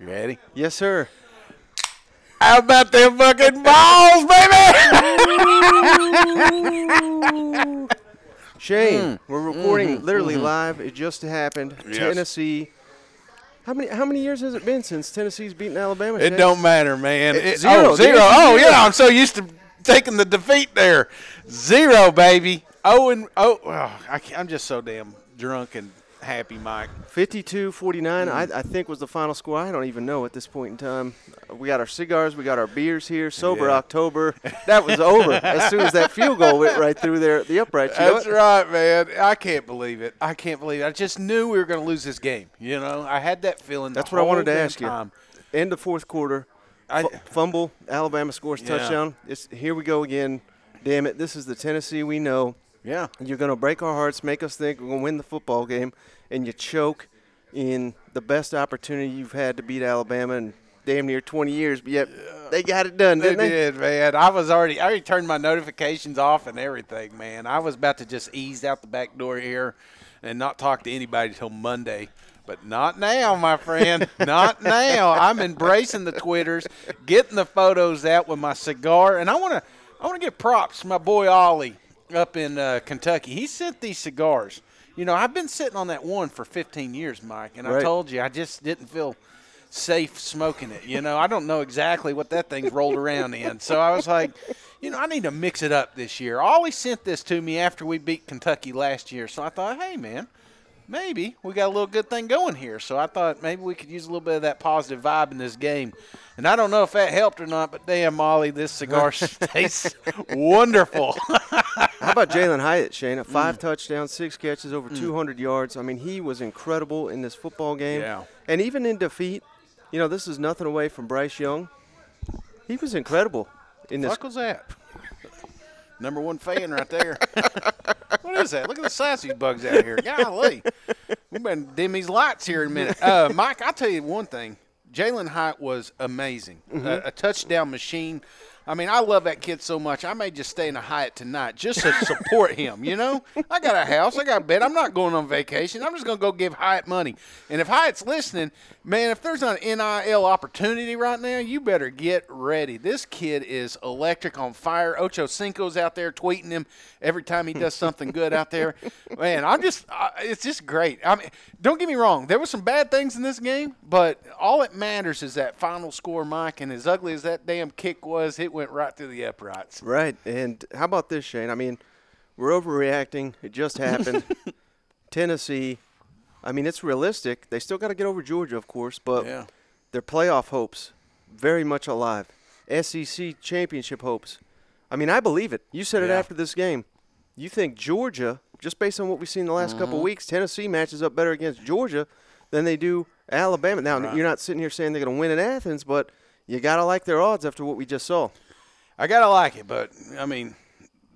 You ready? Yes, sir. How about them fucking Vols, baby? Shane, mm. we're recording mm-hmm. literally mm-hmm. live. It just happened. Yes. Tennessee. How many how many years has it been since Tennessee's beaten Alabama? It Shane? don't matter, man. It- It- zero. Oh, zero. Oh, yeah. I'm so used to taking the defeat there. Zero, baby. Oh, and oh, oh I I'm just so damn drunk and happy, Mike. 52-49, I, I think was the final score. I don't even know at this point in time. We got our cigars, we got our beers here. Sober Yeah. October. That was over as soon as that field goal went right through there, the upright. You That's right, man. I can't believe it. I can't believe it. I just knew we were going to lose this game. You know, I had that feeling. That's what I wanted to ask you. time. End of fourth quarter. I, Fu- fumble. Alabama scores Yeah. touchdown. It's, here we go again. Damn it! This is the Tennessee we know. Yeah. You're going to break our hearts, make us think we're going to win the football game, and you choke in the best opportunity you've had to beat Alabama in damn near 20 years. But yet they got it done, didn't they? did, man. I was already, I already turned my notifications off and everything, man. I was about to just ease out the back door here and not talk to anybody till Monday. But not now, my friend. not now. I'm embracing the Twitters, getting the photos out with my cigar, and I want to, I want to give props to my boy Ollie up in uh, Kentucky. He sent these cigars. You know, I've been sitting on that one for 15 years, Mike, and I told you I just didn't feel safe smoking it. You know, I don't know exactly what that thing's rolled around in. So I was like, you know, I need to mix it up this year. Ollie sent this to me after we beat Kentucky last year. So I thought, hey, man, maybe we got a little good thing going here. So I thought maybe we could use a little bit of that positive vibe in this game. And I don't know if that helped or not, but damn, Molly, this cigar tastes wonderful. How about Jalin Hyatt, Shane? Mm. Five touchdowns, six catches, over 200 yards. I mean, he was incredible in this football game. Yeah. And even in defeat, you know, this is nothing away from Bryce Young. He was incredible in this. fuck was that? Number one fan right there. what is that? Look at the size of these bugs out here. Golly. We better dim these lights here in a minute. Uh, Mike, I'll tell you one thing. Jalin Hyatt was amazing. A, a touchdown machine. I mean, I love that kid so much. I may just stay in a Hyatt tonight just to support him. You know, I got a house, I got a bed. I'm not going on vacation. I'm just going to go give Hyatt money. And if Hyatt's listening, man, if there's an NIL opportunity right now, you better get ready. This kid is electric on fire. Ocho Cinco's out there tweeting him every time he does something good out there. Man, I'm just, uh, it's just great. I mean, don't get me wrong. There were some bad things in this game, but all that matters is that final score, Mike. And as ugly as that damn kick was, it went right through the uprights. Right. And how about this, Shane? I mean, we're overreacting. It just happened. Tennessee. I mean, it's realistic. They still got to get over Georgia, of course, but Yeah. their playoff hopes very much alive. SEC championship hopes. I mean, I believe it. You said it after this game. You think Georgia, just based on what we've seen the last couple Mm-hmm. weeks, Tennessee matches up better against Georgia than they do Alabama. Now, Right. you're not sitting here saying they're going to win in Athens, but you got to like their odds after what we just saw. I gotta like it, but I mean,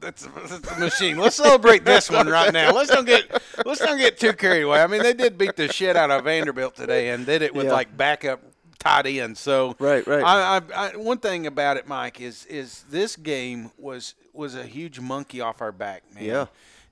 that's, that's the machine. Let's celebrate this one right now. Let's don't get let's don't get too carried away. I mean, they did beat the shit out of Vanderbilt today, and did it with Yeah. like backup tight end. So Right, right. I, I, I, one thing about it, Mike, is is this game was was a huge monkey off our back, man. Yeah.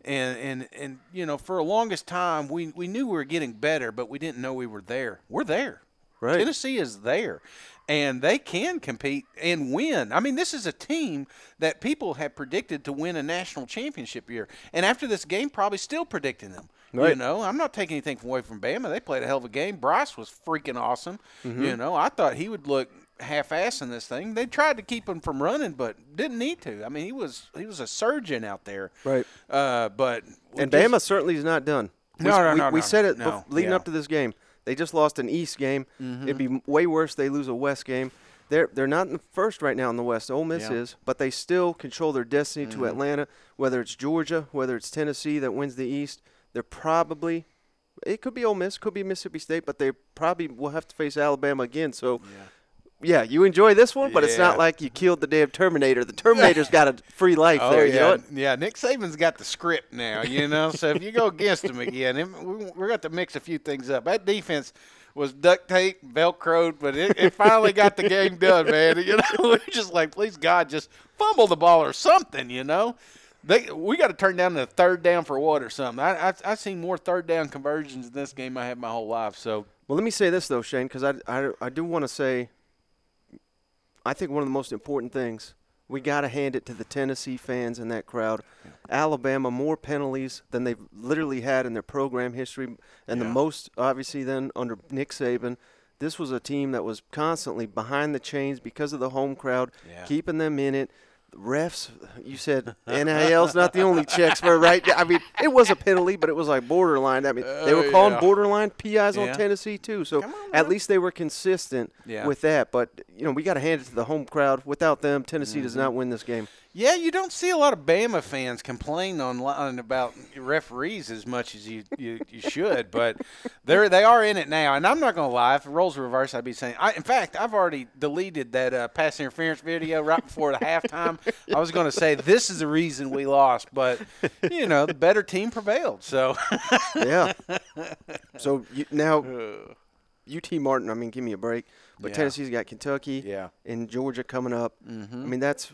And, and and you know, for the longest time, we we knew we were getting better, but we didn't know we were there. We're there. Right. Tennessee is there, and they can compete and win. I mean, this is a team that people have predicted to win a national championship year, and after this game, probably still predicting them. You know, I'm not taking anything away from Bama. They played a hell of a game. Bryce was freaking awesome. Mm-hmm. You know, I thought he would look half-ass in this thing. They tried to keep him from running, but didn't need to. I mean, he was he was a surgeon out there. Right. Uh, but And just- Bama certainly is not done. We, No, no, we, no, we no, said it no, leading yeah. up to this game. They just lost an East game. Mm-hmm. It'd be way worse. They lose a West game. They're they're not in the first right now in the West. Ole Miss Yeah. Mm-hmm. is, but they still control their destiny to Atlanta. Whether it's Georgia, whether it's Tennessee that wins the East, they're probably. It could be Ole Miss, could be Mississippi State, but they probably will have to face Alabama again. So, yeah, you enjoy this one, but it's not like you killed the damn Terminator. The Terminator's got a free life Oh there. yeah, You know what? yeah. Nick Saban's got the script now, you know. so if you go against him again, we're going to mix a few things up. That defense was duct tape, velcroed, but it, it finally got the game done, man. You know, we're just like, please God, just fumble the ball or something, you know. They, we got to turn down the third down for what or something. I, I I seen more third down conversions in this game I have my whole life. So Well, let me say this though, Shane, because I, I, I do want to say. I think one of the most important things we got to hand it to the Tennessee fans in that crowd. Alabama more penalties than they've literally had in their program history, and the most obviously then under Nick Saban. This was a team that was constantly behind the chains because of the home crowd, Yeah. keeping them in it. The refs, you said NIL's not the only checks for right. I mean, it was a penalty, but it was like borderline. I mean, they were Oh, calling yeah. borderline PIs on Yeah. Tennessee too. So on, at least they were consistent Yeah. with that. But you know, we got to hand it to the home crowd. Without them, Tennessee does Mm-hmm. not win this game. Yeah, you don't see a lot of Bama fans complain online about referees as much as you, you, you should, but they're they are in it now. And I'm not gonna lie, if the roles were reversed, I'd be saying. I, in fact, I've already deleted that uh, pass interference video right before the halftime. I was gonna say this is the reason we lost, but you know the better team prevailed. So Yeah. so you, now, UT Martin. I mean, give me a break. But Yeah. Tennessee's got Kentucky yeah, and Georgia coming up. mm-hmm. I mean, that's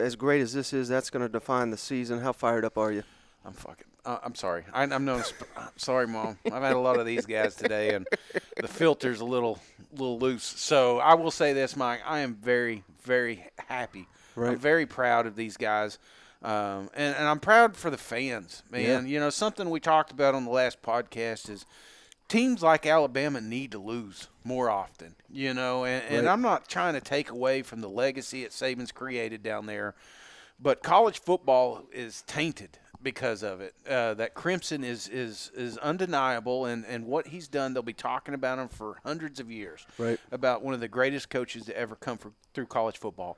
as great as this is. That's going to define the season. How fired up are you? I'm fucking. Uh, I'm sorry. I, I'm known. Sp- I'm sorry, mom. I've had a lot of these guys today, and the filter's a little, little loose. So I will say this, Mike. I am very, very happy. I'm Right. very proud of these guys, um, and, and I'm proud for the fans, man. You know, something we talked about on the last podcast is teams like Alabama need to lose more often, you know, and, and Right. I'm not trying to take away from the legacy that Saban's created down there, but college football is tainted because of it. Uh, that Crimson is is is undeniable, and and what he's done, they'll be talking about him for hundreds of years. Right. About one of the greatest coaches to ever come for, through college football,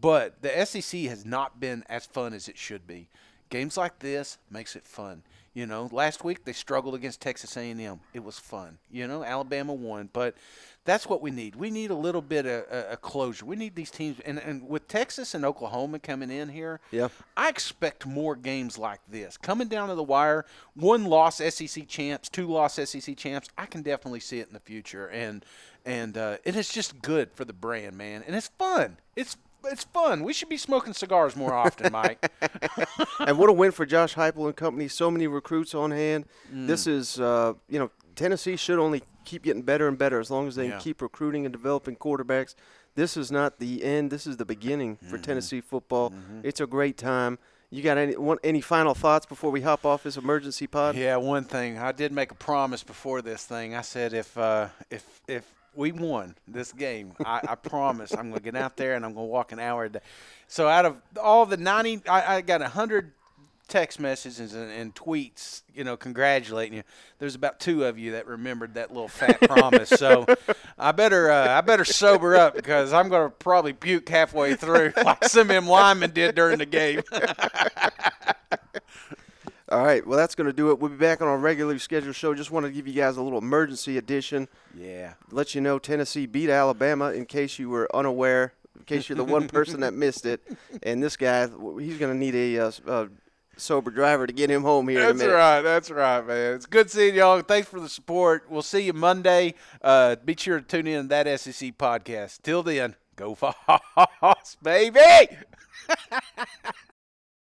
but the SEC has not been as fun as it should be. Games like this makes it fun. You know, last week they struggled against Texas A&M. It was fun. You know, Alabama won, but that's what we need. We need a little bit of a, a closure. We need these teams, and, and with Texas and Oklahoma coming in here, Yeah. I expect more games like this coming down to the wire. One loss SEC champs, two loss SEC champs. I can definitely see it in the future, and and uh, it is just good for the brand, man, and it's fun. It's it's fun. We should be smoking cigars more often, Mike. and what a win for Josh Heupel and company. So many recruits on hand. Mm. This is, uh, you know, Tennessee should only keep getting better and better as long as they Yeah. can keep recruiting and developing quarterbacks. This is not the end. This is the beginning for Mm-hmm. Tennessee football. It's a great time. You got any one, any final thoughts before we hop off this emergency pod? Yeah, one thing I did make a promise before this thing. I said if uh, if if we won this game, I, I promise I'm going to get out there and I'm going to walk an hour a day. So out of all the 90, I, I got 100 text messages and, and tweets, you know, congratulating you. There's about two of you that remembered that little fat promise. So I better uh, I better sober up because I'm going to probably puke halfway through like some them did during the game. All right. Well, that's going to do it. We'll be back on our regularly scheduled show. Just want to give you guys a little emergency edition. yeah. let you know Tennessee beat Alabama in case you were unaware, in case you're the one person that missed it. And this guy, he's going to need a, uh, uh, sober driver to get him home here That's right. That's right, man. It's good seeing y'all. Thanks for the support. We'll see you Monday. Uh, be sure to tune in to that SEC podcast. Till then, go Vols, baby.